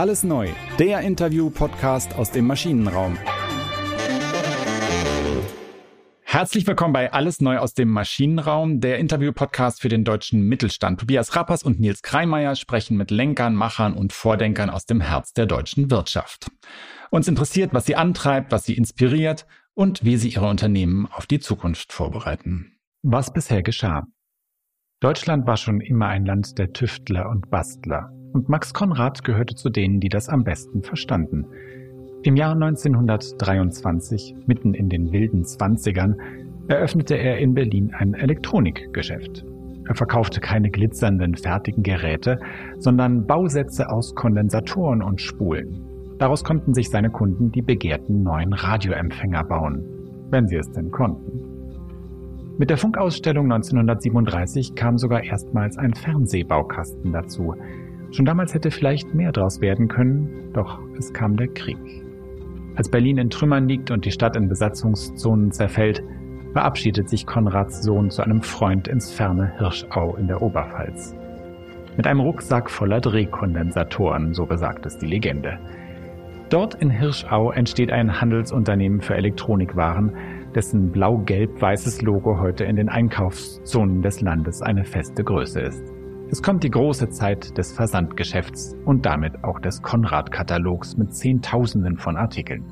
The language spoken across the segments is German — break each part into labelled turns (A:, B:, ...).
A: Alles neu, der Interview-Podcast aus dem Maschinenraum. Herzlich willkommen bei Alles neu aus dem Maschinenraum, der Interview-Podcast für den deutschen Mittelstand. Tobias Rappers und Nils Kreimeier sprechen mit Lenkern, Machern und Vordenkern aus dem Herz der deutschen Wirtschaft. Uns interessiert, was sie antreibt, was sie inspiriert und wie sie ihre Unternehmen auf die Zukunft vorbereiten. Was bisher geschah. Deutschland war schon immer ein Land der Tüftler und Bastler. Und Max Konrad gehörte zu denen, die das am besten verstanden. Im Jahr 1923, mitten in den wilden Zwanzigern, eröffnete er in Berlin ein Elektronikgeschäft. Er verkaufte keine glitzernden, fertigen Geräte, sondern Bausätze aus Kondensatoren und Spulen. Daraus konnten sich seine Kunden die begehrten neuen Radioempfänger bauen, wenn sie es denn konnten. Mit der Funkausstellung 1937 kam sogar erstmals ein Fernsehbaukasten dazu. Schon damals hätte vielleicht mehr draus werden können, doch es kam der Krieg. Als Berlin in Trümmern liegt und die Stadt in Besatzungszonen zerfällt, verabschiedet sich Konrads Sohn zu einem Freund ins ferne Hirschau in der Oberpfalz. Mit einem Rucksack voller Drehkondensatoren, so besagt es die Legende. Dort in Hirschau entsteht ein Handelsunternehmen für Elektronikwaren, dessen blau-gelb-weißes Logo heute in den Einkaufszonen des Landes eine feste Größe ist. Es kommt die große Zeit des Versandgeschäfts und damit auch des Konrad-Katalogs mit Zehntausenden von Artikeln.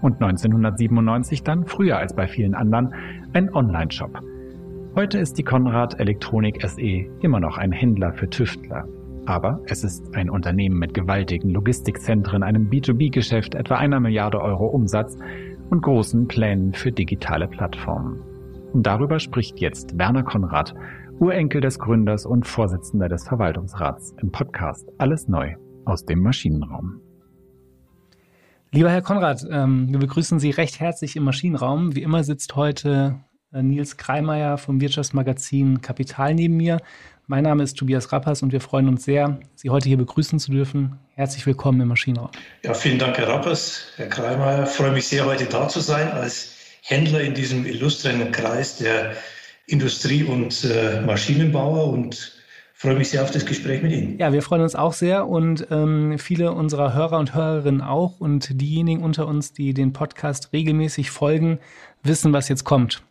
A: Und 1997 dann, früher als bei vielen anderen, ein Online-Shop. Heute ist die Konrad Elektronik SE immer noch ein Händler für Tüftler. Aber es ist ein Unternehmen mit gewaltigen Logistikzentren, einem B2B-Geschäft, etwa einer Milliarde Euro Umsatz und großen Plänen für digitale Plattformen. Und darüber spricht jetzt Werner Konrad, Urenkel des Gründers und Vorsitzender des Verwaltungsrats im Podcast Alles Neu aus dem Maschinenraum.
B: Lieber Herr Konrad, ähm, wir begrüßen Sie recht herzlich im Maschinenraum. Wie immer sitzt heute äh, Nils Kreimeier vom Wirtschaftsmagazin Kapital neben mir. Mein Name ist Tobias Rappers und wir freuen uns sehr, Sie heute hier begrüßen zu dürfen. Herzlich willkommen im Maschinenraum.
C: Ja, vielen Dank, Herr Rappers. Herr Kreimeier, freue mich sehr, heute da zu sein als Händler in diesem illustren Kreis der Industrie- und äh, Maschinenbauer und freue mich sehr auf das Gespräch mit Ihnen.
B: Ja, wir freuen uns auch sehr und ähm, viele unserer Hörer und Hörerinnen auch und diejenigen unter uns, die den Podcast regelmäßig folgen, wissen, was jetzt kommt.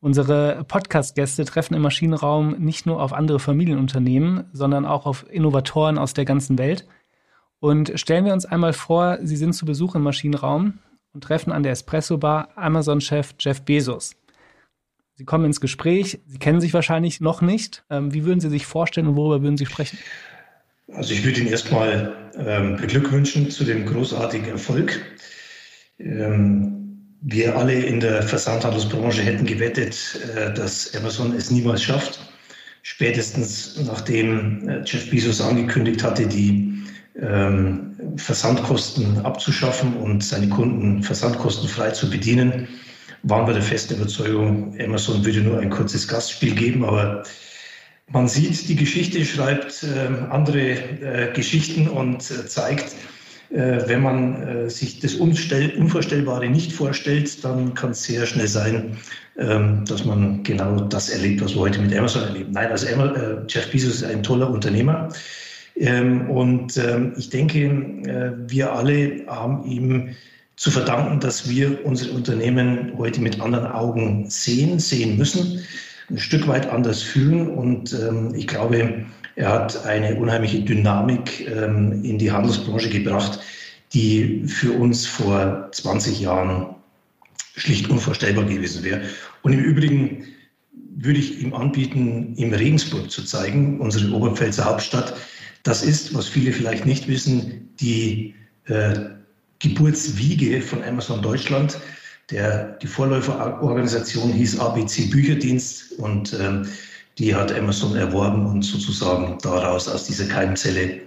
B: Unsere Podcast-Gäste treffen im Maschinenraum nicht nur auf andere Familienunternehmen, sondern auch auf Innovatoren aus der ganzen Welt. Und stellen wir uns einmal vor, Sie sind zu Besuch im Maschinenraum und treffen an der Espresso-Bar Amazon-Chef Jeff Bezos. Sie kommen ins Gespräch, Sie kennen sich wahrscheinlich noch nicht. Ähm, wie würden Sie sich vorstellen und worüber würden Sie sprechen?
C: Also ich würde Ihnen erstmal ähm, beglückwünschen zu dem großartigen Erfolg. Ähm, wir alle in der Versandhandelsbranche hätten gewettet, äh, dass Amazon es niemals schafft. Spätestens nachdem äh, Jeff Bezos angekündigt hatte, die ähm, Versandkosten abzuschaffen und seine Kunden versandkostenfrei zu bedienen, waren wir der festen Überzeugung, Amazon würde nur ein kurzes Gastspiel geben, aber man sieht, die Geschichte schreibt äh, andere äh, Geschichten und äh, zeigt, äh, wenn man äh, sich das Unvorstellbare nicht vorstellt, dann kann es sehr schnell sein, ähm, dass man genau das erlebt, was wir heute mit Amazon erleben. Nein, also äh, Jeff Bezos ist ein toller Unternehmer. Ähm, und ähm, ich denke, wir alle haben ihm zu verdanken, dass wir unsere Unternehmen heute mit anderen Augen sehen, sehen müssen, ein Stück weit anders fühlen. Und ich glaube, er hat eine unheimliche Dynamik ähm, in die Handelsbranche gebracht, die für uns vor 20 Jahren schlicht unvorstellbar gewesen wäre. Und im Übrigen würde ich ihm anbieten, ihm Regensburg zu zeigen, unsere Oberpfälzer Hauptstadt. Das ist, was viele vielleicht nicht wissen, die äh, Geburtswiege von Amazon Deutschland. Der, die Vorläuferorganisation hieß ABC Bücherdienst und ähm, die hat Amazon erworben und sozusagen daraus aus dieser Keimzelle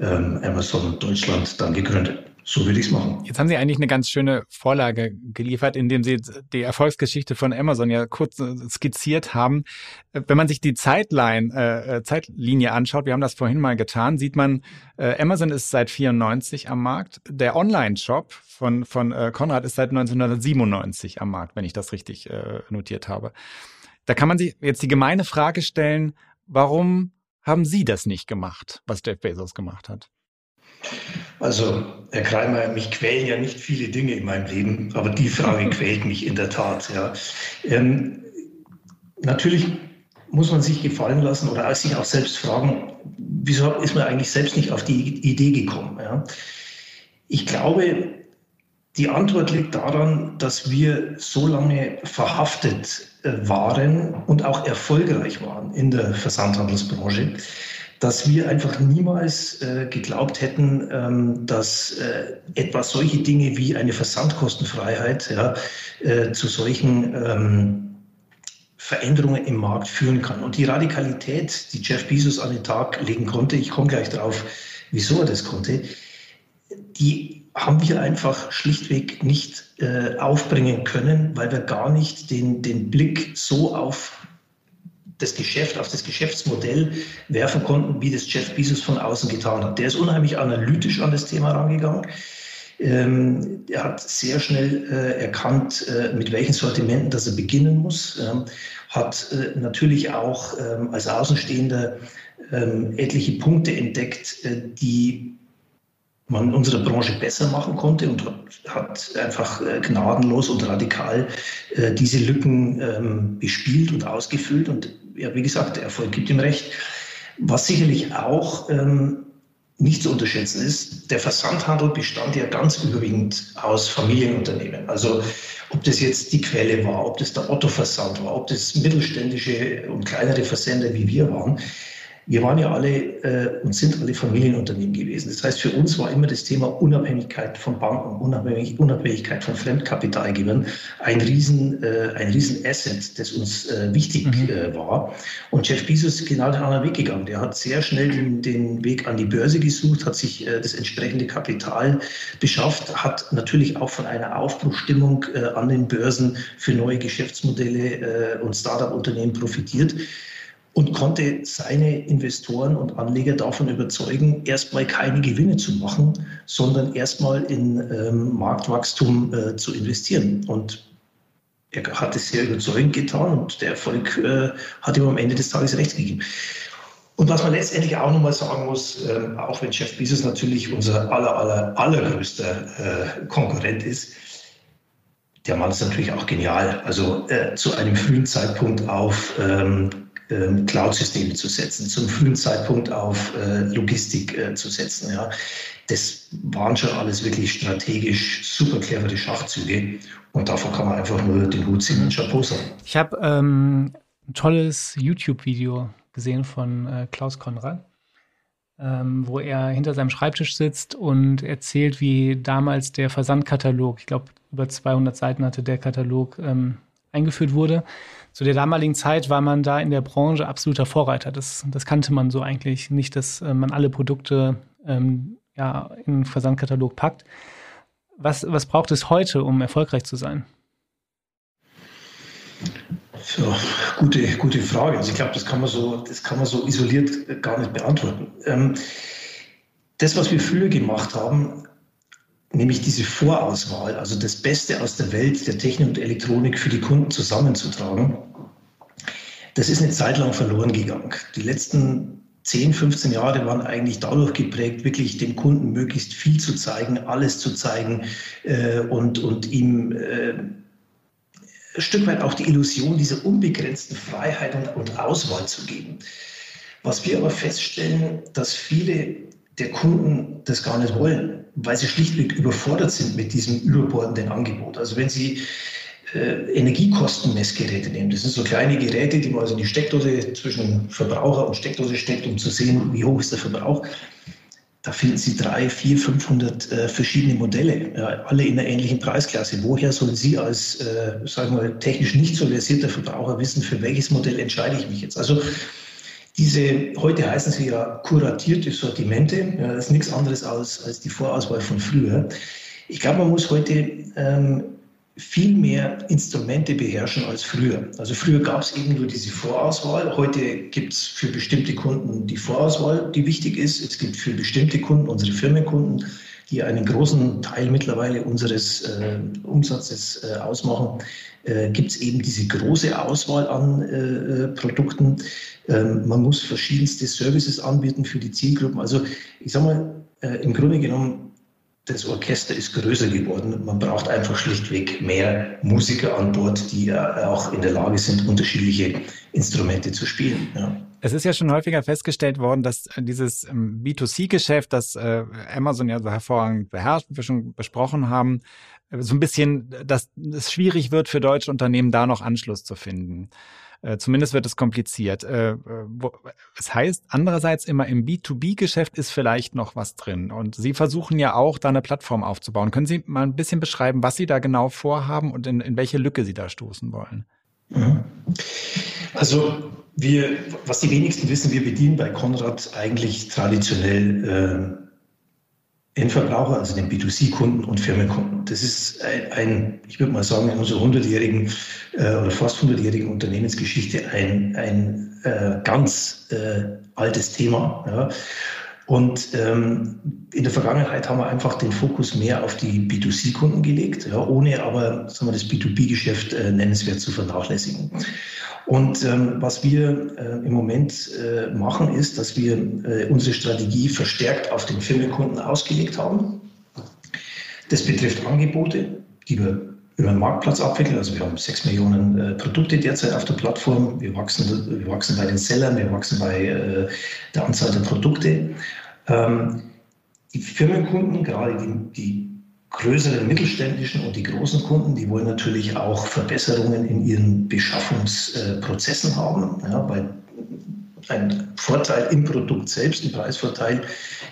C: ähm, Amazon Deutschland dann gegründet. So will ich es machen.
A: Jetzt haben Sie eigentlich eine ganz schöne Vorlage geliefert, indem Sie die Erfolgsgeschichte von Amazon ja kurz äh, skizziert haben. Äh, wenn man sich die Zeitline, äh, äh, Zeitlinie anschaut, wir haben das vorhin mal getan, sieht man, äh, Amazon ist seit 94 am Markt. Der Online-Shop von, von äh, Konrad ist seit 1997 am Markt, wenn ich das richtig äh, notiert habe. Da kann man sich jetzt die gemeine Frage stellen, warum haben Sie das nicht gemacht, was Jeff Bezos gemacht hat?
C: Also, Herr Kreimer, mich quälen ja nicht viele Dinge in meinem Leben, aber die Frage quält mich in der Tat. Ja. Ähm, natürlich muss man sich gefallen lassen oder sich auch selbst fragen, wieso ist man eigentlich selbst nicht auf die Idee gekommen? Ja? Ich glaube, die Antwort liegt daran, dass wir so lange verhaftet äh, waren und auch erfolgreich waren in der Versandhandelsbranche, dass wir einfach niemals äh, geglaubt hätten, ähm, dass äh, etwa solche Dinge wie eine Versandkostenfreiheit ja, äh, zu solchen ähm, Veränderungen im Markt führen kann. Und die Radikalität, die Jeff Bezos an den Tag legen konnte, ich komme gleich darauf, wieso er das konnte, die haben wir einfach schlichtweg nicht äh, aufbringen können, weil wir gar nicht den, den Blick so auf das Geschäft, auf das Geschäftsmodell werfen konnten, wie das Jeff Bezos von außen getan hat. Der ist unheimlich analytisch an das Thema rangegangen. Ähm, er hat sehr schnell äh, erkannt, äh, mit welchen Sortimenten dass er beginnen muss. Ähm, hat äh, natürlich auch ähm, als Außenstehender ähm, etliche Punkte entdeckt, äh, die man in unserer Branche besser machen konnte und hat, hat einfach äh, gnadenlos und radikal äh, diese Lücken ähm, bespielt und ausgefüllt. Und ja, wie gesagt, der Erfolg gibt ihm recht. Was sicherlich auch ähm, nicht zu unterschätzen ist, der Versandhandel bestand ja ganz überwiegend aus Familienunternehmen. Also ob das jetzt die Quelle war, ob das der Otto-Versand war, ob das mittelständische und kleinere Versender wie wir waren wir waren ja alle äh, und sind alle Familienunternehmen gewesen. Das heißt, für uns war immer das Thema Unabhängigkeit von Banken, Unabhängig, Unabhängigkeit von Fremdkapitalgebern ein riesen, äh, ein riesen Asset, das uns äh, wichtig mhm. äh, war. Und Jeff Bezos ist genau den anderen Weg gegangen. Der hat sehr schnell den, den Weg an die Börse gesucht, hat sich äh, das entsprechende Kapital beschafft, hat natürlich auch von einer Aufbruchstimmung äh, an den Börsen für neue Geschäftsmodelle und Startup-Unternehmen profitiert und konnte seine Investoren und Anleger davon überzeugen, erstmal keine Gewinne zu machen, sondern erstmal in ähm, Marktwachstum äh, zu investieren. Und er hat es sehr überzeugend getan und der Erfolg äh, hat ihm am Ende des Tages recht gegeben. Und was man letztendlich auch nochmal sagen muss, äh, auch wenn Jeff Bezos natürlich unser aller, aller, allergrößter äh, Konkurrent ist, der Mann ist natürlich auch genial. Also äh, zu einem frühen Zeitpunkt auf ähm, ähm, Cloud-Systeme zu setzen, zum frühen Zeitpunkt auf äh, Logistik äh, zu setzen. Ja. Das waren schon alles wirklich strategisch super clevere Schachzüge und davon kann man einfach nur den Hut ziehen und Chapeau sagen.
B: Ich habe ähm, ein tolles YouTube-Video gesehen von äh, Klaus Konrad. Ähm, wo er hinter seinem Schreibtisch sitzt und erzählt, wie damals der Versandkatalog, ich glaube über 200 Seiten hatte der Katalog, ähm, eingeführt wurde zu der damaligen Zeit war man da in der Branche absoluter Vorreiter. Das, das kannte man so eigentlich nicht, dass äh, man alle Produkte ähm, ja, in den Versandkatalog packt. Was, was braucht es heute, um erfolgreich zu sein?
C: Ja, gute, gute Frage. Also ich glaube, das kann man so, das kann man so isoliert gar nicht beantworten. Ähm, das, was wir früher gemacht haben, nämlich diese Vorauswahl, also das Beste aus der Welt der Technik und Elektronik für die Kunden zusammenzutragen, das ist eine Zeit lang verloren gegangen. Die letzten 10, 15 Jahre waren eigentlich dadurch geprägt, wirklich dem Kunden möglichst viel zu zeigen, alles zu zeigen äh, und, und ihm äh, ein Stück weit auch die Illusion dieser unbegrenzten Freiheit und, und Auswahl zu geben. Was wir aber feststellen, dass viele der Kunden das gar nicht wollen, weil sie schlichtweg überfordert sind mit diesem überbordenden Angebot. Also wenn Sie äh, Energiekostenmessgeräte nehmen, das sind so kleine Geräte, die man also in die Steckdose zwischen Verbraucher und Steckdose steckt, um zu sehen, wie hoch ist der Verbrauch. Da finden Sie drei, vier, 500 äh, verschiedene Modelle, ja, alle in einer ähnlichen Preisklasse. Woher sollen Sie als, äh, sagen wir, technisch nicht so versierter Verbraucher wissen, für welches Modell entscheide ich mich jetzt? Also diese, heute heißen sie ja kuratierte Sortimente. Ja, das ist nichts anderes als, als die Vorauswahl von früher. Ich glaube, man muss heute ähm, viel mehr Instrumente beherrschen als früher. Also früher gab es eben nur diese Vorauswahl. Heute gibt es für bestimmte Kunden die Vorauswahl, die wichtig ist. Es gibt für bestimmte Kunden, unsere Firmenkunden, die einen großen Teil mittlerweile unseres äh, Umsatzes äh, ausmachen, äh, gibt es eben diese große Auswahl an äh, äh, Produkten. Ähm, man muss verschiedenste Services anbieten für die Zielgruppen. Also ich sage mal, äh, im Grunde genommen, das Orchester ist größer geworden. Man braucht einfach schlichtweg mehr Musiker an Bord, die auch in der Lage sind, unterschiedliche Instrumente zu spielen. Ja.
A: Es ist ja schon häufiger festgestellt worden, dass dieses ähm, B2C-Geschäft, das äh, Amazon ja so hervorragend beherrscht, wie wir schon besprochen haben, äh, so ein bisschen, dass es schwierig wird für deutsche Unternehmen, da noch Anschluss zu finden. Äh, zumindest wird es kompliziert. Äh, es heißt andererseits immer, im B2B-Geschäft ist vielleicht noch was drin. Und Sie versuchen ja auch, da eine Plattform aufzubauen. Können Sie mal ein bisschen beschreiben, was Sie da genau vorhaben und in, in welche Lücke Sie da stoßen wollen?
C: Mhm. Also wir, was die wenigsten wissen, wir bedienen bei Konrad eigentlich traditionell äh, Endverbraucher, also den B2C-Kunden und Firmenkunden. Das ist ein, ein ich würde mal sagen, in unserer hundertjährigen äh, oder fast hundertjährigen Unternehmensgeschichte ein, ein äh, ganz äh, altes Thema. Ja. Und ähm, in der Vergangenheit haben wir einfach den Fokus mehr auf die B2C-Kunden gelegt, ja, ohne aber sagen wir, das B2B-Geschäft äh, nennenswert zu vernachlässigen. Und ähm, was wir äh, im Moment äh, machen, ist, dass wir äh, unsere Strategie verstärkt auf den Firmenkunden ausgelegt haben. Das betrifft Angebote, die wir über den Marktplatz abwickeln. Also wir haben sechs Millionen äh, Produkte derzeit auf der Plattform. Wir wachsen, wir wachsen bei den Sellern, wir wachsen bei äh, der Anzahl der Produkte. Ähm, die Firmenkunden, gerade die, die größeren mittelständischen und die großen Kunden, die wollen natürlich auch Verbesserungen in ihren Beschaffungsprozessen haben. Ja, weil ein Vorteil im Produkt selbst, ein Preisvorteil,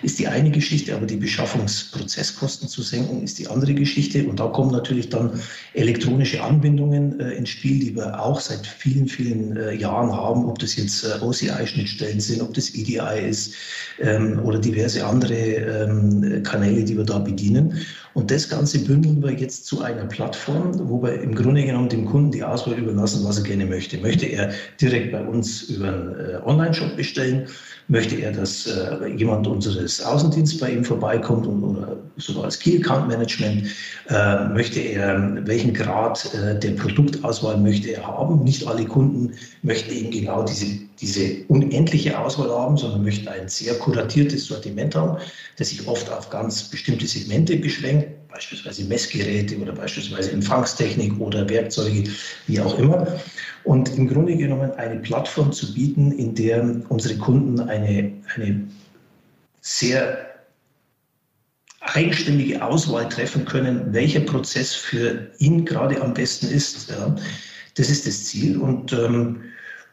C: ist die eine Geschichte, aber die Beschaffungsprozesskosten zu senken, ist die andere Geschichte. Und da kommen natürlich dann elektronische Anbindungen äh, ins Spiel, die wir auch seit vielen, vielen äh, Jahren haben, ob das jetzt äh, OCI-Schnittstellen sind, ob das EDI ist ähm, oder diverse andere ähm, Kanäle, die wir da bedienen. Und das Ganze bündeln wir jetzt zu einer Plattform, wo wir im Grunde genommen dem Kunden die Auswahl überlassen, was er gerne möchte. Möchte er direkt bei uns über einen äh, Online-Shop bestellen? Möchte er, dass äh, jemand unseres Außendienstes bei ihm vorbeikommt und, oder sogar als Key Account Management? Äh, möchte er, welchen Grad äh, der Produktauswahl möchte er haben? Nicht alle Kunden möchten eben genau diese, diese unendliche Auswahl haben, sondern möchten ein sehr kuratiertes Sortiment haben, das sich oft auf ganz bestimmte Segmente beschränkt beispielsweise Messgeräte oder beispielsweise Empfangstechnik oder Werkzeuge, wie auch immer. Und im Grunde genommen eine Plattform zu bieten, in der unsere Kunden eine, eine sehr eigenständige Auswahl treffen können, welcher Prozess für ihn gerade am besten ist. Das ist das Ziel. Und ähm,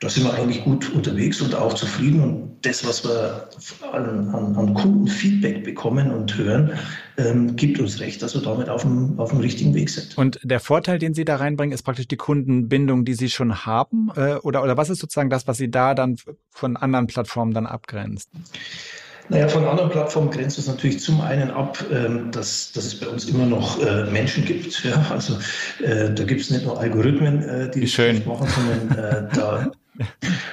C: da sind wir eigentlich gut unterwegs und auch zufrieden. Und das, was wir an, an, an Kundenfeedback bekommen und hören, ähm, gibt uns recht, dass wir damit auf dem, auf dem richtigen Weg sind.
A: Und der Vorteil, den Sie da reinbringen, ist praktisch die Kundenbindung, die Sie schon haben? Äh, oder, oder was ist sozusagen das, was Sie da dann von anderen Plattformen dann abgrenzt?
C: Naja, von anderen Plattformen grenzt es natürlich zum einen ab, ähm, dass, dass es bei uns immer noch äh, Menschen gibt. Ja? Also äh, da gibt es nicht nur Algorithmen, äh, die
A: das
C: machen, sondern da,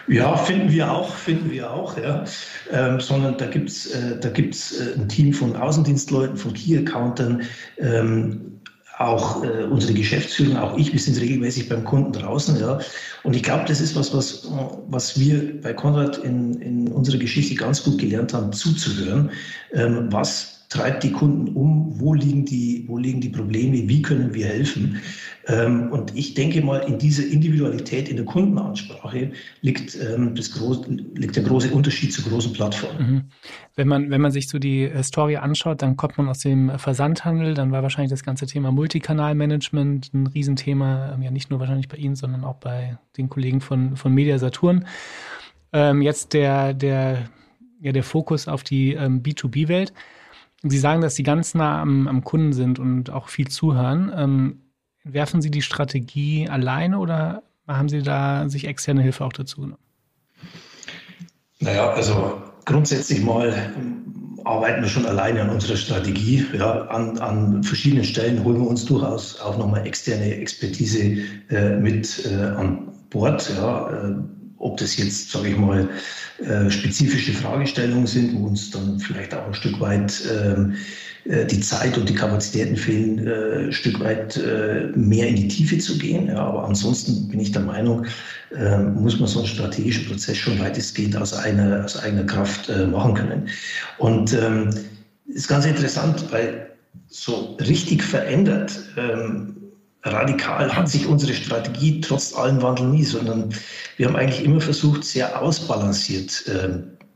C: ja, finden wir auch, finden wir auch, ja. Ähm, sondern da gibt es äh, gibt's, äh, ein Team von Außendienstleuten, von Key-Accountern, ähm, auch äh, unsere Geschäftsführung, auch ich, wir sind regelmäßig beim Kunden draußen. Ja. Und ich glaube, das ist was, was, was wir bei Konrad in, in unserer Geschichte ganz gut gelernt haben, zuzuhören. Ähm, was treibt die Kunden um? Wo liegen die, wo liegen die Probleme? Wie können wir helfen? Ähm, und ich denke mal, in dieser Individualität in der Kundenansprache liegt, ähm, das groß, liegt der große Unterschied zu großen Plattformen. Mhm.
B: Wenn man, wenn man sich so die Historie anschaut, dann kommt man aus dem Versandhandel, dann war wahrscheinlich das ganze Thema Multikanalmanagement ein Riesenthema, ähm, ja nicht nur wahrscheinlich bei Ihnen, sondern auch bei den Kollegen von, von Media Saturn. Jetzt der, der, ja, der Fokus auf die ähm, B2B-Welt. Sie sagen, dass Sie ganz nah am, am Kunden sind und auch viel zuhören. Ähm, werfen Sie die Strategie alleine oder haben Sie da sich externe Hilfe auch dazu genommen?
C: Naja, also grundsätzlich mal arbeiten wir schon alleine an unserer Strategie. Ja, an, an verschiedenen Stellen holen wir uns durchaus auch nochmal externe Expertise äh, mit äh, an Bord. Ja, äh, ob das jetzt, sage ich mal, äh, spezifische Fragestellungen sind, wo uns dann vielleicht auch ein Stück weit ähm, äh, die Zeit und die Kapazitäten fehlen, äh, ein Stück weit mehr in die Tiefe zu gehen. Aber ansonsten bin ich der Meinung, ähm, muss man so einen strategischen Prozess schon weitestgehend aus, einer, aus eigener Kraft machen können. Und ähm, ist ganz interessant, weil so richtig verändert, radikal hat sich unsere Strategie trotz allem Wandel nie, sondern wir haben eigentlich immer versucht, sehr ausbalanciert äh,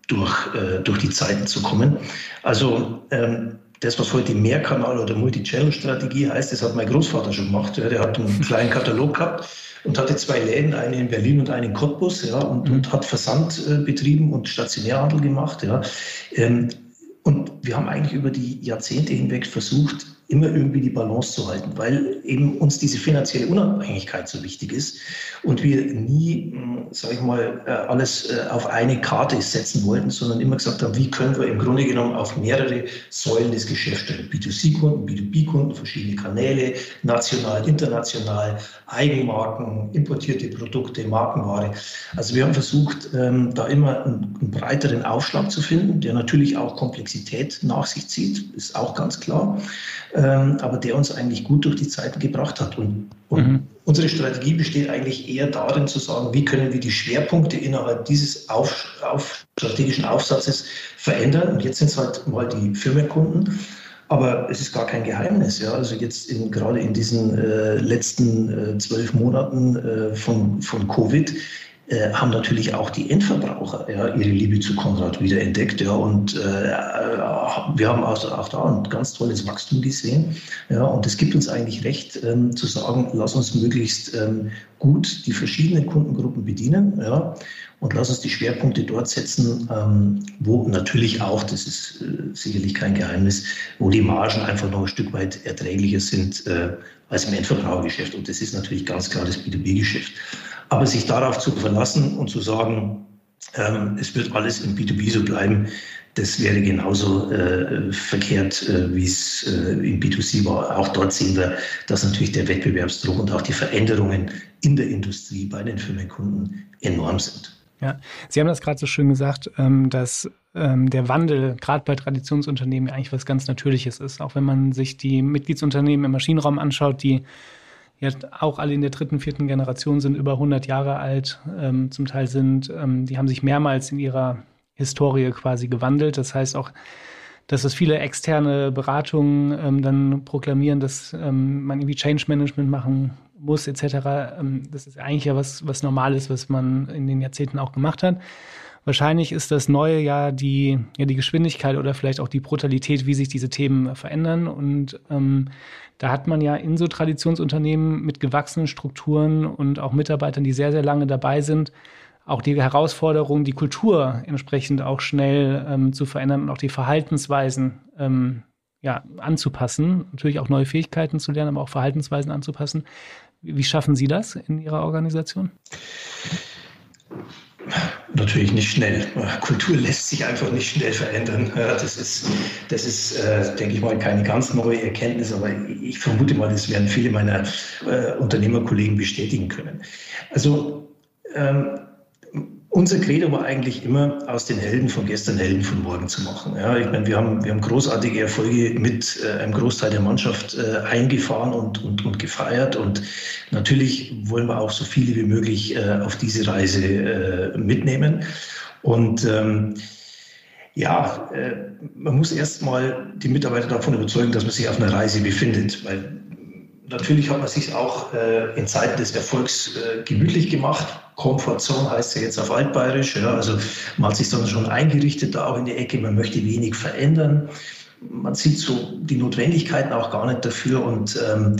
C: durch, äh, durch die Zeiten zu kommen. Also ähm, das, was heute Mehrkanal- oder Multi-Channel-Strategie heißt, das hat mein Großvater schon gemacht. Ja, der hat einen kleinen Katalog gehabt und hatte zwei Läden, einen in Berlin und einen in Cottbus, ja, und, mhm. und hat Versand äh, betrieben und Stationärhandel gemacht. Ja. Ähm, und wir haben eigentlich über die Jahrzehnte hinweg versucht, immer irgendwie die Balance zu halten, weil eben uns diese finanzielle Unabhängigkeit so wichtig ist und wir nie, hm, sage ich mal, äh, alles äh, auf eine Karte setzen wollten, sondern immer gesagt haben, wie können wir im Grunde genommen auf mehrere Säulen des Geschäfts stellen. B2C-Kunden, B2B-Kunden, verschiedene Kanäle, national, international, Eigenmarken, importierte Produkte, Markenware. Also wir haben versucht, ähm, da immer einen, einen breiteren Aufschlag zu finden, der natürlich auch Komplexität nach sich zieht, ist auch ganz klar ähm, aber der uns eigentlich gut durch die Zeiten gebracht hat. Und, und mhm. unsere Strategie besteht eigentlich eher darin zu sagen, wie können wir die Schwerpunkte innerhalb dieses auf, auf strategischen Aufsatzes verändern. Und jetzt sind es halt mal die Firmenkunden. Aber es ist gar kein Geheimnis. Ja? Also jetzt in, gerade in diesen äh, letzten äh, zwölf Monaten äh, von, von Covid äh, haben natürlich auch die Endverbraucher ja, ihre Liebe zu Konrad wieder entdeckt. Ja, und äh, wir haben also auch da ein ganz tolles Wachstum gesehen. Ja, und es gibt uns eigentlich recht, ähm, zu sagen, lass uns möglichst ähm, gut die verschiedenen Kundengruppen bedienen. Ja, und lass uns die Schwerpunkte dort setzen, ähm, wo natürlich auch, das ist äh, sicherlich kein Geheimnis, wo die Margen einfach noch ein Stück weit erträglicher sind äh, als im Endverbrauchergeschäft. Und das ist natürlich ganz klar das B2B-Geschäft. Aber sich darauf zu verlassen und zu sagen, ähm, es wird alles im B2B so bleiben, das wäre genauso äh, verkehrt, äh, wie es äh, im B2C war. Auch dort sehen wir, dass natürlich der Wettbewerbsdruck und auch die Veränderungen in der Industrie bei den Firmenkunden enorm sind.
B: Ja, Sie haben das gerade so schön gesagt, ähm, dass ähm, der Wandel gerade bei Traditionsunternehmen eigentlich was ganz Natürliches ist. Auch wenn man sich die Mitgliedsunternehmen im Maschinenraum anschaut, die jetzt auch alle in der dritten, vierten Generation sind, über 100 Jahre alt, ähm, zum Teil sind, ähm, die haben sich mehrmals in ihrer Historie quasi gewandelt. Das heißt auch, dass es viele externe Beratungen ähm, dann proklamieren, dass ähm, man irgendwie Change Management machen muss, etc. Ähm, das ist eigentlich ja was, was Normales, was man in den Jahrzehnten auch gemacht hat. Wahrscheinlich ist das Neue ja die, ja die Geschwindigkeit oder vielleicht auch die Brutalität, wie sich diese Themen verändern. Und ähm, da hat man ja in so Traditionsunternehmen mit gewachsenen Strukturen und auch Mitarbeitern, die sehr, sehr lange dabei sind, auch die Herausforderung, die Kultur entsprechend auch schnell ähm, zu verändern und auch die Verhaltensweisen ähm, ja, anzupassen. Natürlich auch neue Fähigkeiten zu lernen, aber auch Verhaltensweisen anzupassen. Wie, wie schaffen Sie das in Ihrer Organisation?
C: Natürlich nicht schnell. Kultur lässt sich einfach nicht schnell verändern. Das ist, das ist äh, denke ich mal, keine ganz neue Erkenntnis, aber ich vermute mal, das werden viele meiner äh, Unternehmerkollegen bestätigen können. Also ähm, unser Credo war eigentlich immer, aus den Helden von gestern Helden von morgen zu machen. Ja, ich meine, wir haben, wir haben großartige Erfolge mit äh, einem Großteil der Mannschaft äh, eingefahren und, und, und gefeiert. Und natürlich wollen wir auch so viele wie möglich äh, auf diese Reise mitnehmen. Und ähm, ja, man muss erst mal die Mitarbeiter davon überzeugen, dass man sich auf einer Reise befindet, weil natürlich hat man sich auch äh, in Zeiten des Erfolgs äh, gemütlich gemacht. Comfortzone heißt ja jetzt auf Altbayerisch. Ja, also man hat sich dann schon eingerichtet da auch in die Ecke. Man möchte wenig verändern. Man sieht so die Notwendigkeiten auch gar nicht dafür und ähm,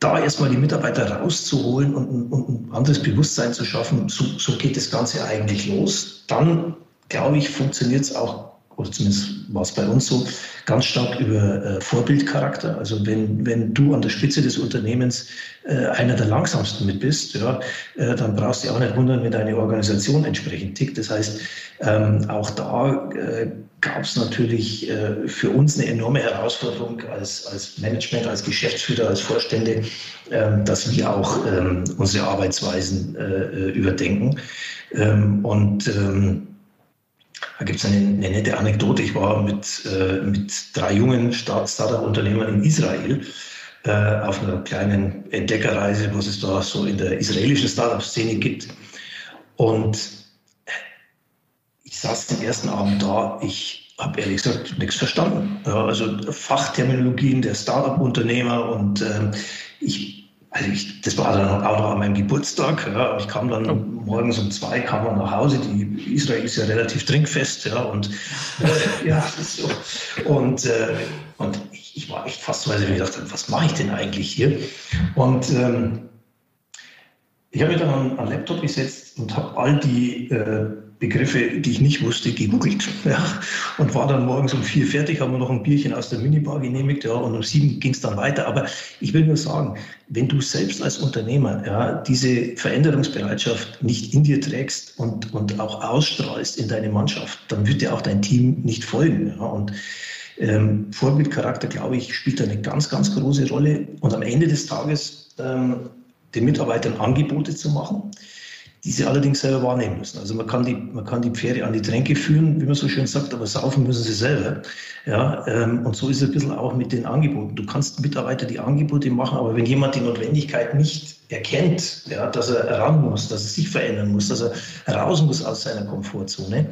C: da erstmal die Mitarbeiter rauszuholen und, und, ein anderes Bewusstsein zu schaffen, so, so geht das Ganze eigentlich los. Dann, glaube ich, funktioniert es auch oder zumindest war es bei uns so, ganz stark über äh, Vorbildcharakter. Also wenn, wenn du an der Spitze des Unternehmens äh, einer der langsamsten mit bist, ja, äh, dann brauchst du auch nicht wundern, wenn deine Organisation entsprechend tickt. Das heißt, ähm, auch da äh, gab es natürlich äh, für uns eine enorme Herausforderung als, als Management, als Geschäftsführer, als Vorstände, ähm, dass wir auch ähm, unsere Arbeitsweisen äh, überdenken. Ähm, und ähm, da gibt es eine, eine, nette Anekdote. Ich war mit, äh, mit drei jungen Start-Startup-Unternehmern in Israel äh, auf einer kleinen Entdeckerreise, was es da so in der israelischen Startup-Szene gibt. Und ich saß den ersten Abend da, ich habe ehrlich gesagt nichts verstanden. Ja, also Fachterminologien der Startup-Unternehmer und ähm, ich also ich, das war dann auch noch an meinem Geburtstag. Ja, ich kam dann oh. morgens um zwei kam man nach Hause. Die Israel ist ja relativ trinkfest, ja und äh, ja so. und äh, und ich, ich, war echt fast, weil ich mir gedacht habe, was mache ich denn eigentlich hier? Und ähm, ich habe mich dann an, an Laptop gesetzt und habe all die äh, Begriffe, die ich nicht wusste, gegoogelt. Ja, und war dann morgens um vier fertig, haben wir noch ein Bierchen aus der Minibar genehmigt, ja, und um sieben ging es dann weiter. Aber ich will nur sagen, wenn du selbst als Unternehmer ja, diese Veränderungsbereitschaft nicht in dir trägst und, und auch ausstrahlst in deine Mannschaft, dann wird dir auch dein Team nicht folgen. Ja. Und ähm, Vorbildcharakter, glaube ich, spielt eine ganz, ganz große Rolle. Und am Ende des Tages ähm, den Mitarbeitern Angebote zu machen die sie allerdings selber wahrnehmen müssen. Also man kann die, man kann die Pferde an die Tränke führen, wie man so schön sagt, aber saufen müssen sie selber. Ja, ähm, und so ist es ein bisschen auch mit den Angeboten. Du kannst Mitarbeiter die Angebote machen, aber wenn jemand die Notwendigkeit nicht erkennt, ja, dass er ran muss, dass er sich verändern muss, dass er raus muss aus seiner Komfortzone,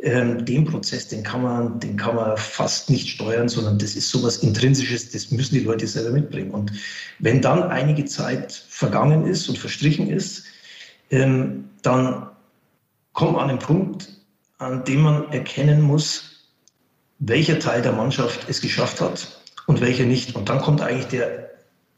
C: ähm, den Prozess, den kann man, den kann man fast nicht steuern, sondern das ist sowas Intrinsisches, das müssen die Leute selber mitbringen. Und wenn dann einige Zeit vergangen ist und verstrichen ist, ähm, dann kommt man an den Punkt, an dem man erkennen muss, welcher Teil der Mannschaft es geschafft hat und welcher nicht. Und dann kommt eigentlich der,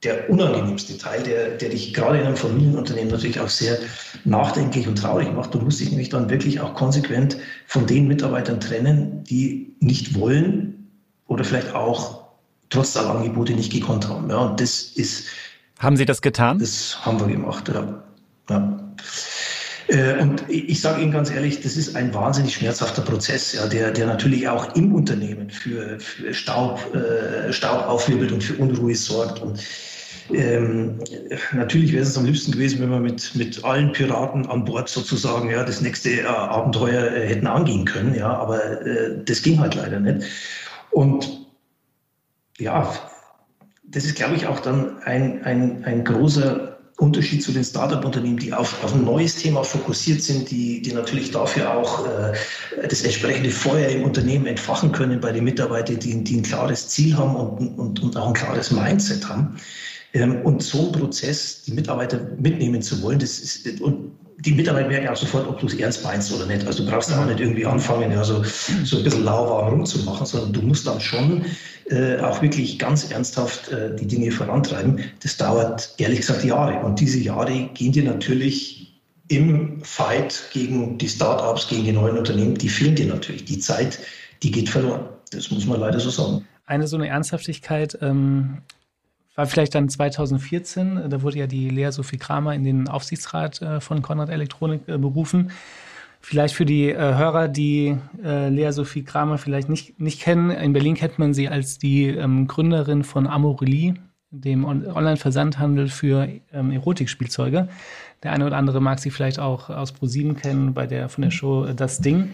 C: der unangenehmste Teil, der, der dich gerade in einem Familienunternehmen natürlich auch sehr nachdenklich und traurig macht. Du musst dich nämlich dann wirklich auch konsequent von den Mitarbeitern trennen, die nicht wollen oder vielleicht auch trotz aller Angebote nicht gekonnt haben. Ja, und das ist.
A: Haben Sie das getan?
C: Das haben wir gemacht, ja. ja. Äh, und ich sage Ihnen ganz ehrlich, das ist ein wahnsinnig schmerzhafter Prozess, ja, der, der natürlich auch im Unternehmen für, für Staub, äh, Staub aufwirbelt und für Unruhe sorgt. Und ähm, natürlich wäre es am liebsten gewesen, wenn wir mit, mit allen Piraten an Bord sozusagen ja, das nächste äh, Abenteuer äh, hätten angehen können, ja, aber äh, das ging halt leider nicht. Und ja, das ist, glaube ich, auch dann ein, ein, ein großer Unterschied zu den Startup-Unternehmen, die auf, auf ein neues Thema fokussiert sind, die, die natürlich dafür auch äh, das entsprechende Feuer im Unternehmen entfachen können bei den Mitarbeitern, die, die ein klares Ziel haben und, und, und auch ein klares Mindset haben. Ähm, und so einen Prozess, die Mitarbeiter mitnehmen zu wollen, das ist, und die Mitarbeiter merken auch sofort, ob du es ernst meinst oder nicht. Also du brauchst auch nicht irgendwie anfangen, ja, so, so ein bisschen lauwarm rumzumachen, sondern du musst dann schon äh, auch wirklich ganz ernsthaft äh, die Dinge vorantreiben. Das dauert ehrlich gesagt Jahre. Und diese Jahre gehen dir natürlich im Fight gegen die Startups, gegen die neuen Unternehmen, die fehlen dir natürlich. Die Zeit, die geht verloren. Das muss man leider so sagen.
B: Eine so eine Ernsthaftigkeit ähm, war vielleicht dann 2014, da wurde ja die Lea Sophie Kramer in den Aufsichtsrat äh, von Konrad Elektronik äh, berufen. Vielleicht für die äh, Hörer, die äh, Lea Sophie Kramer vielleicht nicht, nicht kennen, in Berlin kennt man sie als die ähm, Gründerin von Amorelie, dem On Online-Versandhandel für ähm, Erotikspielzeuge. Der eine oder andere mag sie vielleicht auch aus ProSieben kennen, bei der von der Show äh, Das Ding.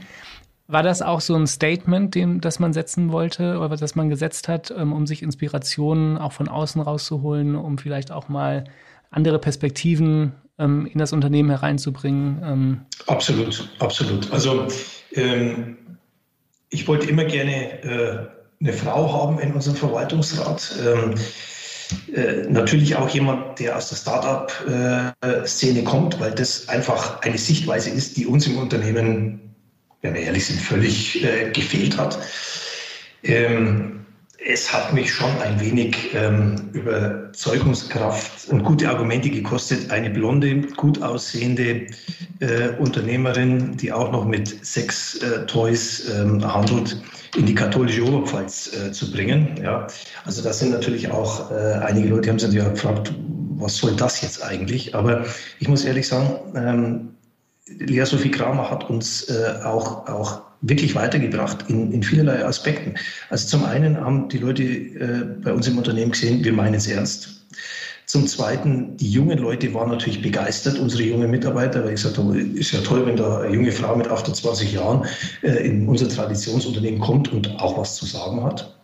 B: War das auch so ein Statement, dem, das man setzen wollte oder das man gesetzt hat, ähm, um sich Inspirationen auch von außen rauszuholen, um vielleicht auch mal andere Perspektiven ähm, in das Unternehmen hereinzubringen?
C: Ähm? Absolut, absolut. Also ähm, ich wollte immer gerne äh, eine Frau haben in unserem Verwaltungsrat. Ähm, äh, natürlich auch jemand, der aus der Startup-Szene äh, kommt, weil das einfach eine Sichtweise ist, die uns im Unternehmen wenn wir ehrlich sind, völlig äh, gefehlt hat. Ähm, es hat mich schon ein wenig ähm, Überzeugungskraft und gute Argumente gekostet, eine blonde, gut aussehende äh, Unternehmerin, die auch noch mit Sex-Toys äh, ähm, handelt, in die katholische Oberpfalz äh, zu bringen. Ja. Also da sind natürlich auch äh, einige Leute, die haben sich gefragt, was soll das jetzt eigentlich? Aber ich muss ehrlich sagen, ähm, Lea Sophie Kramer hat uns äh, auch, auch wirklich weitergebracht in, in vielerlei Aspekten. Also zum einen haben die Leute äh, bei uns im Unternehmen gesehen, wir meinen es ernst. Zum Zweiten, die jungen Leute waren natürlich begeistert, unsere jungen Mitarbeiter, weil ich gesagt habe, ist ja toll, wenn da eine junge Frau mit 28 Jahren äh, in unser Traditionsunternehmen kommt und auch was zu sagen hat.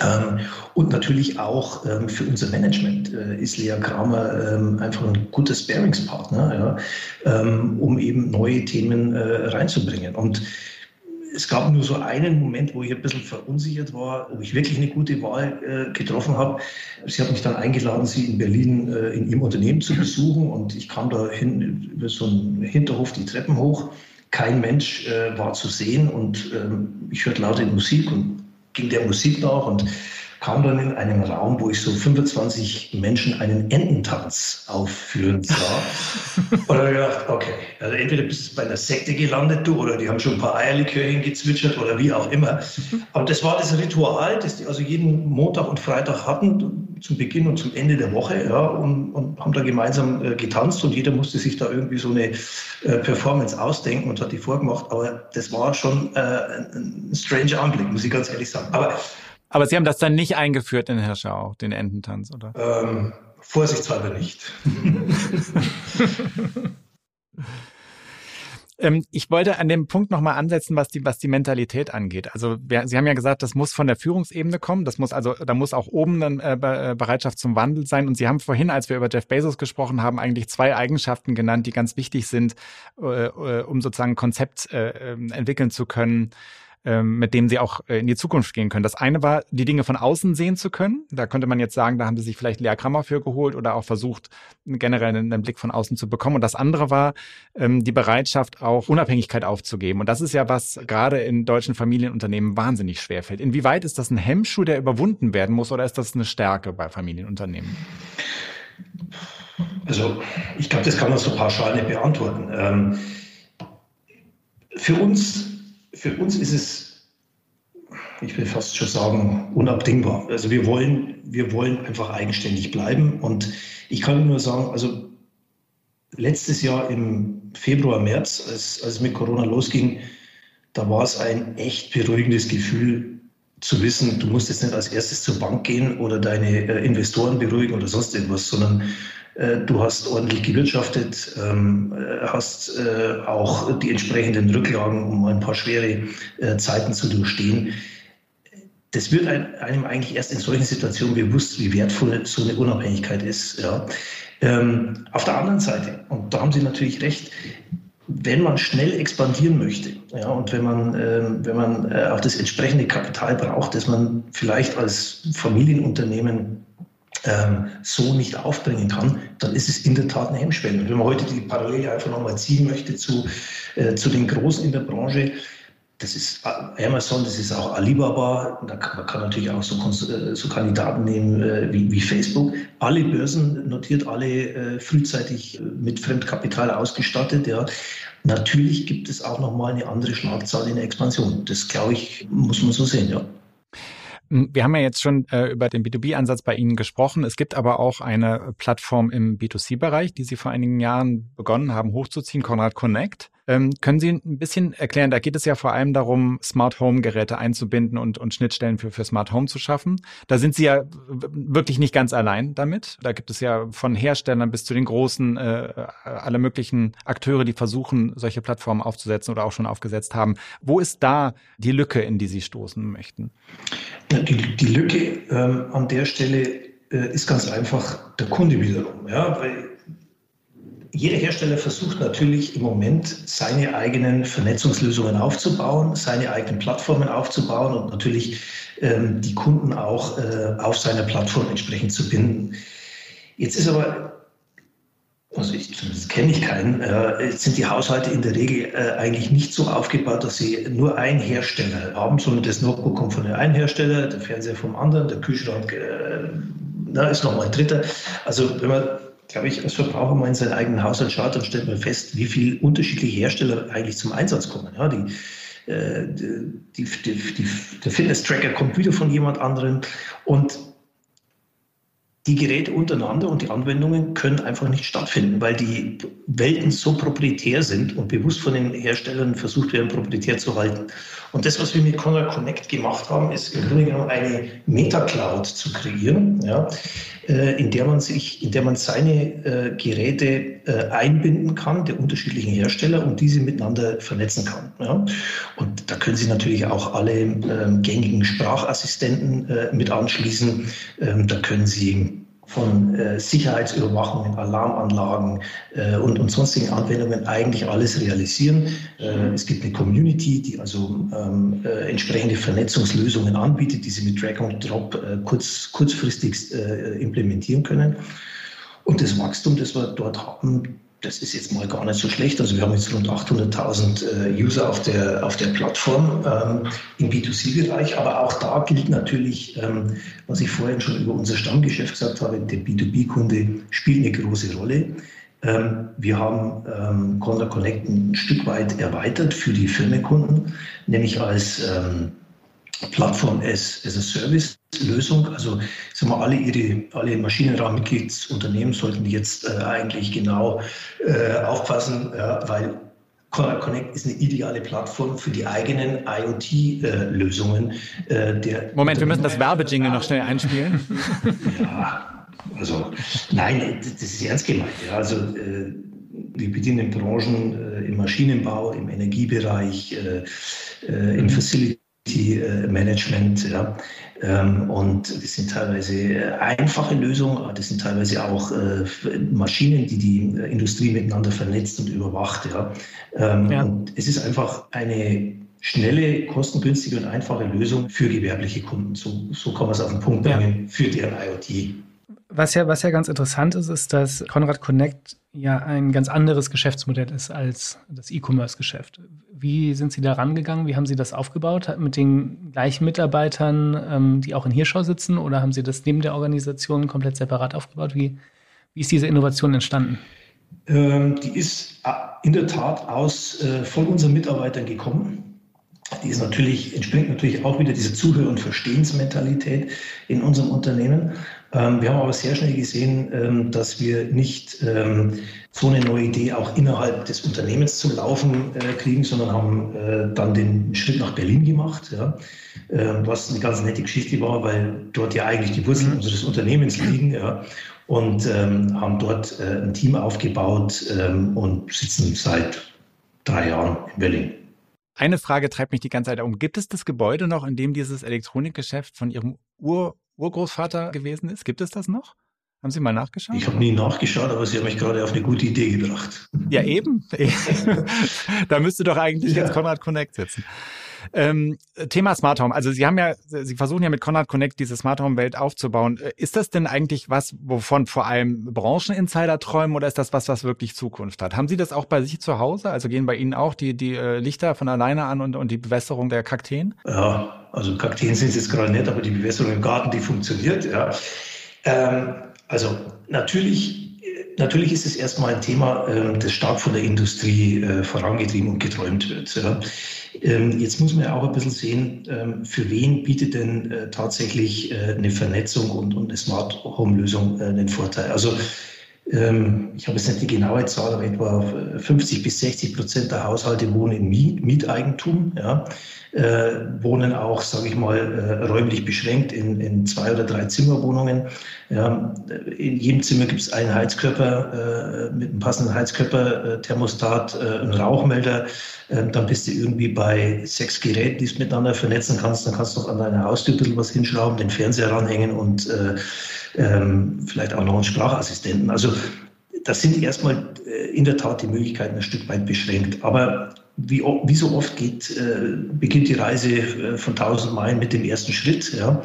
C: Ähm, und natürlich auch ähm, für unser Management äh, ist Lea Kramer ähm, einfach ein guter Sparingspartner, um eben neue Themen äh, reinzubringen. Und es gab nur so einen Moment, wo ich ein bisschen verunsichert war, ob ich wirklich eine gute Wahl äh, getroffen habe. Sie hat mich dann eingeladen, sie in Berlin äh, in ihrem Unternehmen zu besuchen und ich kam da hin über so einen Hinterhof die Treppen hoch. Kein Mensch äh, war zu sehen und ähm, ich hörte laute Musik und ging der Musik nach und kam dann in einen Raum, wo ich so 25 Menschen einen Ententanz aufführen sah. und habe ich gedacht, okay, also entweder bist du bei einer Sekte gelandet, du, oder die haben schon ein paar Eierlikörchen gezwitschert oder wie auch immer. Aber das war das Ritual, das die also jeden Montag und Freitag hatten, zum Beginn und zum Ende der Woche, ja, und, und haben da gemeinsam äh, getanzt und jeder musste sich da irgendwie so eine äh, Performance ausdenken und hat die vorgemacht. Aber das war schon äh, ein, ein strange Anblick, muss ich ganz ehrlich sagen. Aber
A: aber Sie haben das dann nicht eingeführt in Hirschau, den Ententanz, oder? Ähm,
C: vorsichtshalber nicht.
A: ähm, ich wollte an dem Punkt nochmal ansetzen, was die, was die Mentalität angeht. Also wir, Sie haben ja gesagt, das muss von der Führungsebene kommen. Das muss also, da muss auch oben dann äh, äh, Bereitschaft zum Wandel sein. Und Sie haben vorhin, als wir über Jeff Bezos gesprochen haben, eigentlich zwei Eigenschaften genannt, die ganz wichtig sind, äh, äh um sozusagen ein Konzept äh, ähm, entwickeln zu können ähm, mit dem sie auch äh, in die Zukunft gehen können. Das eine war, die Dinge von außen sehen zu können. Da könnte man jetzt sagen, da haben sie sich vielleicht Lehrkrammer für geholt oder auch versucht, generell einen, Blick von außen zu bekommen. Und das andere war ähm, die Bereitschaft, auch Unabhängigkeit aufzugeben. Und das ist ja was gerade in deutschen Familienunternehmen wahnsinnig schwer fällt. Inwieweit ist das ein Hemmschuh, der überwunden werden muss, oder ist das eine Stärke bei Familienunternehmen?
C: Also ich glaube, das kann man so pauschal nicht beantworten. Ähm, für uns für uns ist es, ich will fast schon sagen, unabdingbar. Also wir wollen, wir wollen einfach eigenständig bleiben. Und ich kann nur sagen, also letztes Jahr im Februar, März, als, als es mit Corona losging, da war es ein echt beruhigendes Gefühl zu wissen, du musst jetzt nicht als erstes zur Bank gehen oder deine äh, Investoren beruhigen oder sonst irgendwas, sondern du hast ordentlich gewirtschaftet, ähm, äh, hast äh, auch die entsprechenden Rücklagen, um ein paar schwere Zeiten zu durchstehen. Das wird einem eigentlich erst in solchen Situationen bewusst, wie wertvoll so eine Unabhängigkeit ist. Ja. Ähm, auf der anderen Seite, und da haben Sie natürlich recht, wenn man schnell expandieren möchte ja, und wenn man, äh, wenn man äh, auch das entsprechende Kapital braucht, das man vielleicht als Familienunternehmen ähm, so nicht aufbringen kann, dann ist es in der Tat eine Hemmschwelle. Und wenn man heute die Parallele einfach nochmal ziehen möchte zu, äh, zu den Großen in der Branche, das ist Amazon, das ist auch Alibaba, da kann, man kann natürlich auch so, äh, so Kandidaten nehmen äh, wie, wie, Facebook. Alle Börsen notiert, alle äh, frühzeitig äh, mit Fremdkapital ausgestattet. Ja. Natürlich gibt es auch nochmal eine andere Schlagzahl in der Expansion. Das, glaube ich, muss man so sehen, ja.
A: Wir haben ja jetzt schon äh, über den B2B-Ansatz bei Ihnen gesprochen. Es gibt aber auch eine Plattform im B2C-Bereich, die Sie vor einigen Jahren begonnen haben hochzuziehen, Conrad Connect. Ähm, können Sie ein bisschen erklären, da geht es ja vor allem darum, Smart Home Geräte einzubinden und, und Schnittstellen für, für Smart Home zu schaffen. Da sind Sie ja wirklich nicht ganz allein damit. Da gibt es ja von Herstellern bis zu den großen, äh, alle möglichen Akteure, die versuchen, solche Plattformen aufzusetzen oder auch schon aufgesetzt haben. Wo ist da die Lücke, in die Sie stoßen möchten?
C: Die, die Lücke ähm, an der Stelle äh, ist ganz einfach der Kunde wiederum. Ja, weil jeder Hersteller versucht natürlich im Moment seine eigenen Vernetzungslösungen aufzubauen, seine eigenen Plattformen aufzubauen und natürlich ähm, die Kunden auch äh, auf seiner Plattform entsprechend zu binden. Jetzt ist aber, also ich, das kenne ich keinen, äh, sind die Haushalte in der Regel äh, eigentlich nicht so aufgebaut, dass sie nur einen Hersteller haben, sondern das Notebook kommt von einem Hersteller, der Fernseher vom anderen, der Kühlschrank äh, na, ist nochmal ein dritter. Also wenn man glaube ich, als Verbraucher mal in seinen eigenen Haushalt schaut, dann stellt man fest, wie viele unterschiedliche Hersteller eigentlich zum Einsatz kommen. Ja, die, äh, die, die, die, der Fitness-Tracker kommt wieder von jemand anderem und die Geräte untereinander und die Anwendungen können einfach nicht stattfinden, weil die Welten so proprietär sind und bewusst von den Herstellern versucht werden, proprietär zu halten. Und das, was wir mit Conrad Connect gemacht haben, ist im Grunde genommen eine Meta-Cloud zu kreieren, ja, äh, in der man sich, in der man seine äh, Geräte äh, einbinden kann, der unterschiedlichen Hersteller, und diese miteinander vernetzen kann. Ja. Und da können Sie natürlich auch alle ähm, gängigen Sprachassistenten mit anschließen. Ähm, da können Sie von äh, Sicherheitsüberwachungen, Alarmanlagen äh, und, und sonstigen Anwendungen eigentlich alles realisieren. Äh, es gibt eine Community, die also ähm, äh, entsprechende Vernetzungslösungen anbietet, die sie mit Drag and Drop äh, kurz, kurzfristig äh, implementieren können. Und das Wachstum, das wir dort haben, das ist jetzt mal gar nicht so schlecht. Also wir haben jetzt rund 800.000 äh, User auf der, auf der Plattform ähm, im B2C-Bereich. Aber auch da gilt natürlich, ähm, was ich vorhin schon über unser Stammgeschäft gesagt habe, der B2B-Kunde spielt eine große Rolle. Ähm, wir haben ähm, Conda Connect ein Stück weit erweitert für die Firmenkunden, nämlich als ähm, Plattform as, as a Service Lösung. Also sagen wir, alle ihre alle Maschinenraummitgliedsunternehmen sollten jetzt äh, eigentlich genau äh, aufpassen, ja, weil Connect ist eine ideale Plattform für die eigenen IoT-Lösungen.
A: Äh, Moment, wir müssen das Werbejingle noch schnell einspielen.
C: ja, also nein, das ist ernst gemeint. Ja. Also äh, wir bedienen Branchen äh, im Maschinenbau, im Energiebereich, äh, äh, im Facility Management. Ja. Ähm, und das sind teilweise äh, einfache Lösungen, das sind teilweise auch äh, Maschinen, die die Industrie miteinander vernetzt und überwacht. Ja. Ähm, ja. Und es ist einfach eine schnelle, kostengünstige und einfache Lösung für gewerbliche Kunden. So, so kann man es auf den Punkt bringen ja. für deren IoT.
B: Was ja, was ja ganz interessant ist, ist, dass Conrad Connect ja ein ganz anderes Geschäftsmodell ist als das E-Commerce-Geschäft. Wie sind Sie da rangegangen? Wie haben Sie das aufgebaut? Mit den gleichen Mitarbeitern, ähm, die auch in Hirschau sitzen, oder haben Sie das neben der Organisation komplett separat aufgebaut? Wie, wie ist diese Innovation entstanden?
C: Ähm, die ist äh, in der Tat aus äh, von unseren Mitarbeitern gekommen. Die ist natürlich, entspringt natürlich auch wieder diese Zuhör- und Verstehensmentalität in unserem Unternehmen. Ähm, wir haben aber sehr schnell gesehen, ähm, dass wir nicht ähm, so eine neue Idee auch innerhalb des Unternehmens zum Laufen äh, kriegen, sondern haben äh, dann den Schritt nach Berlin gemacht, ja, was eine ganz nette Geschichte war, weil dort ja eigentlich die Wurzeln mhm. unseres Unternehmens liegen. Ja, und ähm, haben dort äh, ein Team aufgebaut ähm, und sitzen seit drei Jahren in Berlin.
A: Eine Frage treibt mich die ganze Zeit um. Gibt es das Gebäude noch, in dem dieses Elektronikgeschäft von Ihrem Ur Urgroßvater gewesen ist? Gibt es das noch? Haben Sie mal nachgeschaut?
C: Ich habe nie nachgeschaut, aber Sie haben mich gerade auf eine gute Idee gebracht.
A: Ja, eben. da müsste doch eigentlich ja. jetzt Konrad Connect sitzen. Ähm, Thema Smart Home. Also Sie haben ja, Sie versuchen ja mit Conrad Connect diese Smart Home Welt aufzubauen. Äh, ist das denn eigentlich was, wovon vor allem Brancheninsider träumen oder ist das was, was wirklich Zukunft hat? Haben Sie das auch bei sich zu Hause? Also gehen bei Ihnen auch die, die äh, Lichter von alleine an und, und die Bewässerung der Kakteen?
C: Ja, also Kakteen sind es jetzt gerade nicht, aber die Bewässerung im Garten, die funktioniert, ja. Ähm, also natürlich Natürlich ist es erstmal ein Thema, äh, das stark von der Industrie äh, vorangetrieben und geträumt wird. Ähm, jetzt muss man ja auch ein bisschen sehen, ähm, für wen bietet denn äh, tatsächlich äh, eine Vernetzung und, eine Smart Home Lösung einen Vorteil. Also ähm, ich habe jetzt nicht die genaue Zahl, aber etwa 50 bis 60 Prozent der Haushalte wohnen in Mieteigentum. Äh, wohnen auch, sage ich mal, äh, räumlich beschränkt in, in zwei oder drei Zimmerwohnungen. Ja, in jedem Zimmer gibt es einen Heizkörper äh, mit einem passenden Heizkörper, äh, Thermostat, äh, einen Rauchmelder. Ähm, dann bist du irgendwie bei sechs Geräten, die du miteinander vernetzen kannst. Dann kannst du noch an deiner Haustür ein bisschen was hinschrauben, den Fernseher ranhängen und äh, ähm, vielleicht auch noch einen Sprachassistenten. Also das sind erstmal in der Tat die Möglichkeiten ein Stück weit beschränkt. Aber wie, wie so oft geht, äh, beginnt die Reise äh, von tausend Meilen mit dem ersten Schritt. Ja.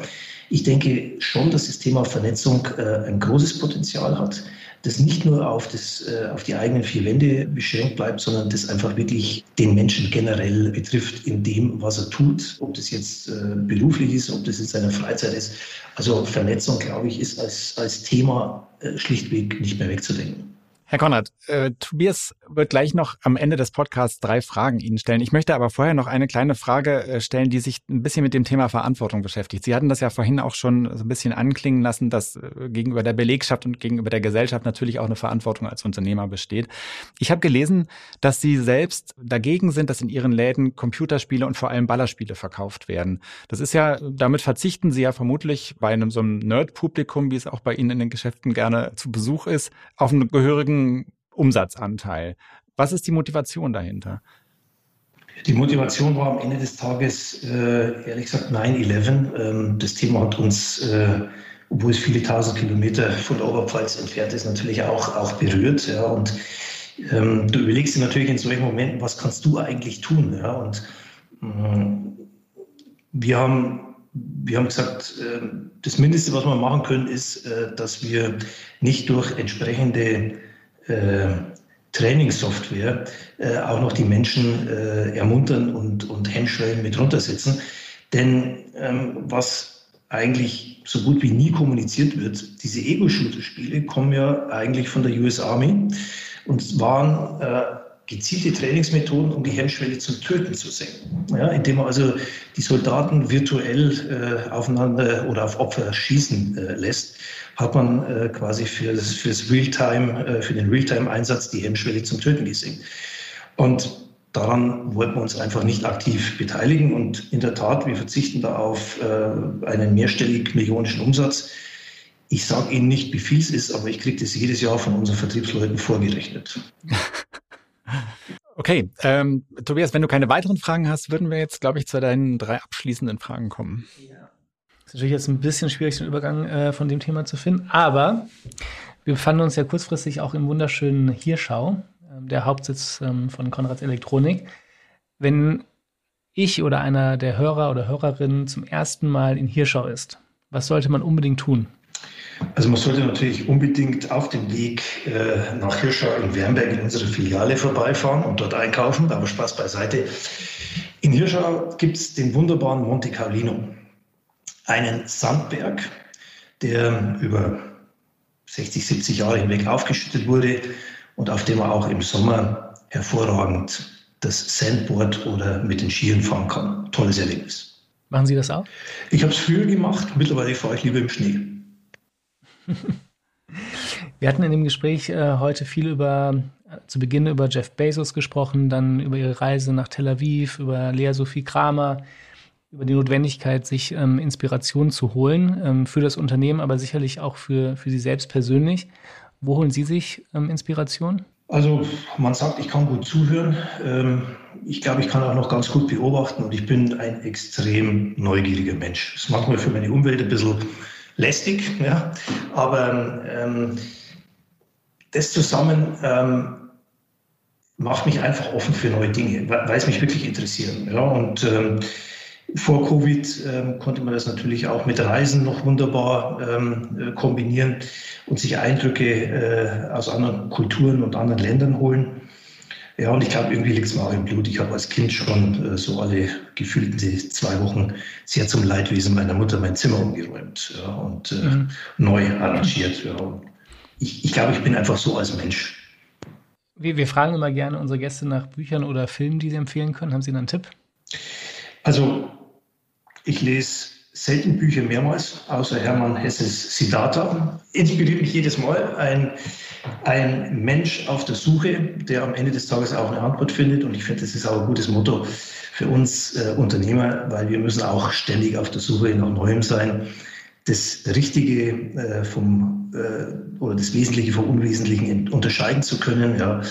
C: Ich denke schon, dass das Thema Vernetzung äh, ein großes Potenzial hat, das nicht nur auf, das, äh, auf die eigenen vier Wände beschränkt bleibt, sondern das einfach wirklich den Menschen generell betrifft in dem, was er tut, ob das jetzt äh, beruflich ist, ob das in seiner Freizeit ist. Also Vernetzung, glaube ich, ist als, als Thema äh, schlichtweg nicht mehr wegzudenken.
A: Herr Konrad, äh, Tobias wird gleich noch am Ende des Podcasts drei Fragen Ihnen stellen. Ich möchte aber vorher noch eine kleine Frage äh, stellen, die sich ein bisschen mit dem Thema Verantwortung beschäftigt. Sie hatten das ja vorhin auch schon so ein bisschen anklingen lassen, dass äh, gegenüber der Belegschaft und gegenüber der Gesellschaft natürlich auch eine Verantwortung als Unternehmer besteht. Ich habe gelesen, dass Sie selbst dagegen sind, dass in Ihren Läden Computerspiele und vor allem Ballerspiele verkauft werden. Das ist ja, damit verzichten Sie ja vermutlich bei einem so einem Nerd-Publikum, wie es auch bei Ihnen in den Geschäften gerne zu Besuch ist, auf einen gehörigen hohen Umsatzanteil. Was ist die Motivation dahinter?
C: Die Motivation war am Ende des Tages, äh, ehrlich gesagt, 9-11. Ähm, das Thema hat uns äh, obwohl es viele tausend Kilometer von der Oberpfalz entfernt ist, natürlich auch, auch berührt. Ja, und ähm, du überlegst dir natürlich in solchen Momenten, was kannst du eigentlich tun? Ja, und ähm, wir haben wir haben gesagt, äh, das Mindeste, was wir machen können, ist, äh, dass wir nicht durch entsprechende äh, Trainingssoftware auch noch die Menschen ermuntern und, und Hemmschwellen mit runtersetzen. Denn ähm, was eigentlich so gut wie nie kommuniziert wird, diese Ego-Shooter-Spiele kommen ja eigentlich von der US Army und waren gezielte Trainingsmethoden, um die Hemmschwelle zum Töten zu senken. Ja, indem man also die Soldaten virtuell äh, aufeinander oder auf Opfer schießen äh, lässt, hat man äh, quasi für das, für das Realtime, äh, für den Realtime-Einsatz die Hemmschwelle zum Töten gesenkt. Und daran wollten wir uns einfach nicht aktiv beteiligen. Und in der Tat, wir verzichten da auf äh, einen mehrstellig millionischen Umsatz. Ich sage Ihnen nicht, wie viel es ist, aber ich kriege das jedes Jahr von unseren Vertriebsleuten vorgerechnet.
A: Okay, ähm, Tobias, wenn du keine weiteren Fragen hast, würden wir jetzt, glaube ich, zu deinen drei abschließenden Fragen kommen.
B: Ja. Ist natürlich jetzt ein bisschen schwierig, den Übergang äh, von dem Thema zu finden, aber wir befanden uns ja kurzfristig auch im wunderschönen Hirschau, äh, der Hauptsitz ähm, von Konrads Elektronik. Wenn ich oder einer der Hörer oder Hörerinnen zum ersten Mal in Hirschau ist, was sollte man unbedingt tun?
C: Also man sollte natürlich unbedingt auf dem Weg äh, nach Hirschau in Wernberg in unsere Filiale vorbeifahren und dort einkaufen, aber Spaß beiseite. In Hirschau gibt es den wunderbaren Monte Carlino, einen Sandberg, der über 60, 70 Jahre hinweg aufgeschüttet wurde und auf dem man auch im Sommer hervorragend das Sandboard oder mit den Skiern fahren kann. Tolles Erlebnis.
B: Machen Sie das auch?
C: Ich habe es früher gemacht, mittlerweile fahre ich lieber im Schnee.
B: Wir hatten in dem Gespräch äh, heute viel über, äh, zu Beginn über Jeff Bezos gesprochen, dann über ihre Reise nach Tel Aviv, über Lea Sophie Kramer, über die Notwendigkeit, sich ähm, Inspiration zu holen ähm, für das Unternehmen, aber sicherlich auch für, für Sie selbst persönlich. Wo holen Sie sich ähm, Inspiration?
C: Also man sagt, ich kann gut zuhören. Ähm, ich glaube, ich kann auch noch ganz gut beobachten und ich bin ein extrem neugieriger Mensch. Das macht mir für meine Umwelt ein bisschen lästig, ja. aber ähm, das zusammen ähm, macht mich einfach offen für neue Dinge, weil es mich wirklich interessieren. Ja. Und ähm, vor Covid ähm, konnte man das natürlich auch mit Reisen noch wunderbar ähm, äh, kombinieren und sich Eindrücke äh, aus anderen Kulturen und anderen Ländern holen. Ja, und ich glaube, irgendwie liegt es mir auch im Blut. Ich habe als Kind schon äh, so alle gefühlten zwei Wochen sehr zum Leidwesen meiner Mutter mein Zimmer umgeräumt ja, und äh, mhm. neu arrangiert. Ja. Ich, ich glaube, ich bin einfach so als Mensch.
B: Wir, wir fragen immer gerne unsere Gäste nach Büchern oder Filmen, die sie empfehlen können. Haben Sie da einen Tipp?
C: Also, ich lese selten Bücher mehrmals, außer Hermann Hesses Siddhartha. Inspiriert mich jedes Mal ein ein Mensch auf der Suche, der am Ende des Tages auch eine Antwort findet. Und ich finde, das ist auch ein gutes Motto für uns äh, Unternehmer, weil wir müssen auch ständig auf der Suche nach Neuem sein. Das Richtige äh, vom äh, oder das Wesentliche vom Unwesentlichen unterscheiden zu können, ja,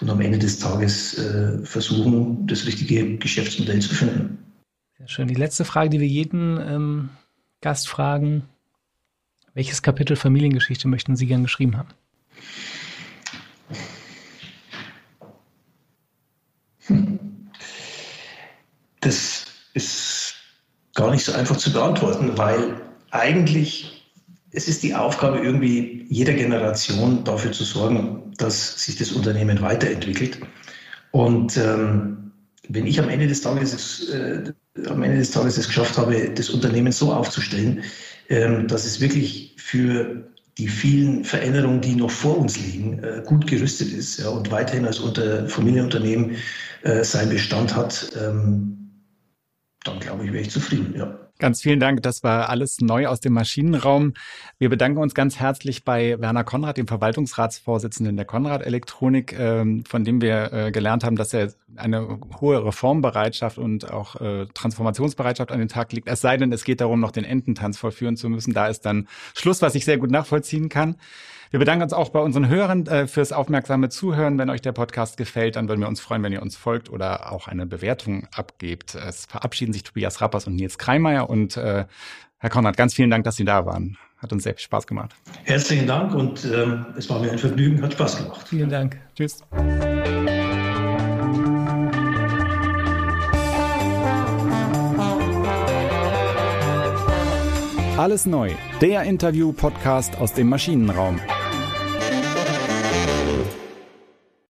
C: und am Ende des Tages äh, versuchen, das richtige Geschäftsmodell zu finden.
B: Sehr schön. Die letzte Frage, die wir jeden ähm, Gast fragen: Welches Kapitel Familiengeschichte möchten Sie gern geschrieben haben?
C: Das ist gar nicht so einfach zu beantworten, weil eigentlich es ist die Aufgabe irgendwie jeder Generation dafür zu sorgen, dass sich das Unternehmen weiterentwickelt. Und ähm, wenn ich am Ende des Tages äh, am Ende des Tages es geschafft habe, das Unternehmen so aufzustellen, ähm, dass es wirklich für die vielen Veränderungen, die noch vor uns liegen, äh, gut gerüstet ist und weiterhin als unter Familienunternehmen äh, seinen Bestand hat, ähm, dann glaube ich, wäre ich zufrieden, ja.
A: Ganz vielen Dank. Das war alles neu aus dem Maschinenraum. Wir bedanken uns ganz herzlich bei Werner Konrad, dem Verwaltungsratsvorsitzenden der Konrad Elektronik, ähm, von dem wir äh, gelernt haben, dass er eine hohe Reformbereitschaft und auch äh, Transformationsbereitschaft an den Tag legt. Es sei denn, es geht darum, noch den Ententanz vollführen zu müssen. Da ist dann Schluss, was ich sehr gut nachvollziehen kann. Wir bedanken uns auch bei unseren Hörern äh, fürs aufmerksame Zuhören. Wenn euch der Podcast gefällt, dann würden wir uns freuen, wenn ihr uns folgt oder auch eine Bewertung abgebt. Es verabschieden sich Tobias Rappers und Nils Kreimeier und äh, Herr Konrad, ganz vielen Dank, dass Sie da waren. Hat uns sehr viel Spaß gemacht.
C: Herzlichen Dank und ähm, es war mir ein Vergnügen, hat Spaß gemacht.
B: Vielen Dank.
A: Tschüss. Alles neu, der Interview-Podcast aus dem Maschinenraum.